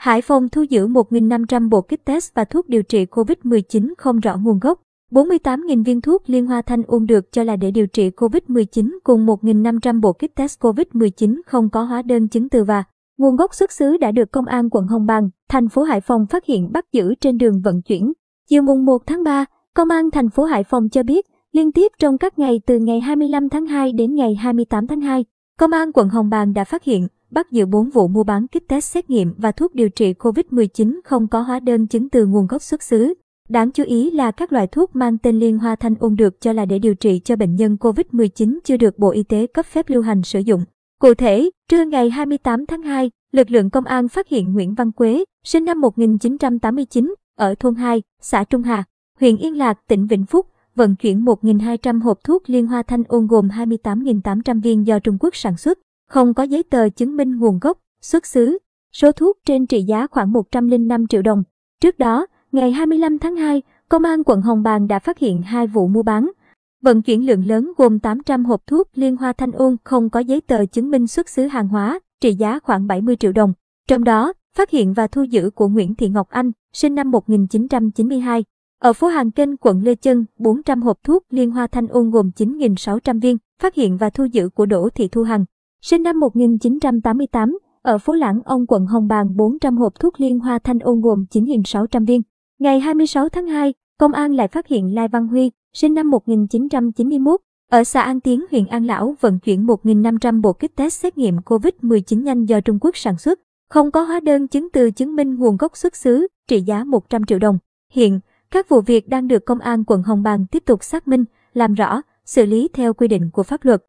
Hải Phòng thu giữ 1.500 bộ kit test và thuốc điều trị COVID-19 không rõ nguồn gốc. 48.000 viên thuốc liên hoa thanh uống được cho là để điều trị COVID-19 cùng 1.500 bộ kit test COVID-19 không có hóa đơn chứng từ và nguồn gốc xuất xứ đã được Công an quận Hồng Bàng, thành phố Hải Phòng phát hiện bắt giữ trên đường vận chuyển. Chiều mùng 1 tháng 3, Công an thành phố Hải Phòng cho biết, liên tiếp trong các ngày từ ngày 25 tháng 2 đến ngày 28 tháng 2, Công an quận Hồng Bàng đã phát hiện, bắt giữ 4 vụ mua bán kit test xét nghiệm và thuốc điều trị COVID-19 không có hóa đơn chứng từ nguồn gốc xuất xứ. Đáng chú ý là các loại thuốc mang tên liên hoa thanh ôn được cho là để điều trị cho bệnh nhân COVID-19 chưa được Bộ Y tế cấp phép lưu hành sử dụng. Cụ thể, trưa ngày 28 tháng 2, lực lượng công an phát hiện Nguyễn Văn Quế, sinh năm 1989, ở thôn 2, xã Trung Hà, huyện Yên Lạc, tỉnh Vĩnh Phúc, vận chuyển 1.200 hộp thuốc liên hoa thanh ôn gồm 28.800 viên do Trung Quốc sản xuất, không có giấy tờ chứng minh nguồn gốc, xuất xứ. Số thuốc trên trị giá khoảng 105 triệu đồng. Trước đó, ngày 25 tháng 2, Công an quận Hồng Bàng đã phát hiện hai vụ mua bán, vận chuyển lượng lớn gồm 800 hộp thuốc liên hoa thanh ôn không có giấy tờ chứng minh xuất xứ hàng hóa, trị giá khoảng 70 triệu đồng. Trong đó, phát hiện và thu giữ của Nguyễn Thị Ngọc Anh, sinh năm 1992, ở phố Hàng Kênh, quận Lê Chân, 400 hộp thuốc liên hoa thanh ôn gồm 9.600 viên, phát hiện và thu giữ của Đỗ Thị Thu Hằng, sinh năm 1988, ở phố Lãng Ông, quận Hồng Bàng 400 hộp thuốc liên hoa thanh ôn gồm 9.600 viên. Ngày 26 tháng 2, công an lại phát hiện Lai Văn Huy, sinh năm 1991, ở xã An Tiến, huyện An Lão vận chuyển 1.500 bộ kit test xét nghiệm COVID-19 nhanh do Trung Quốc sản xuất, không có hóa đơn chứng từ chứng minh nguồn gốc xuất xứ, trị giá 100 triệu đồng. Hiện, các vụ việc đang được Công an quận Hồng Bàng tiếp tục xác minh, làm rõ, xử lý theo quy định của pháp luật.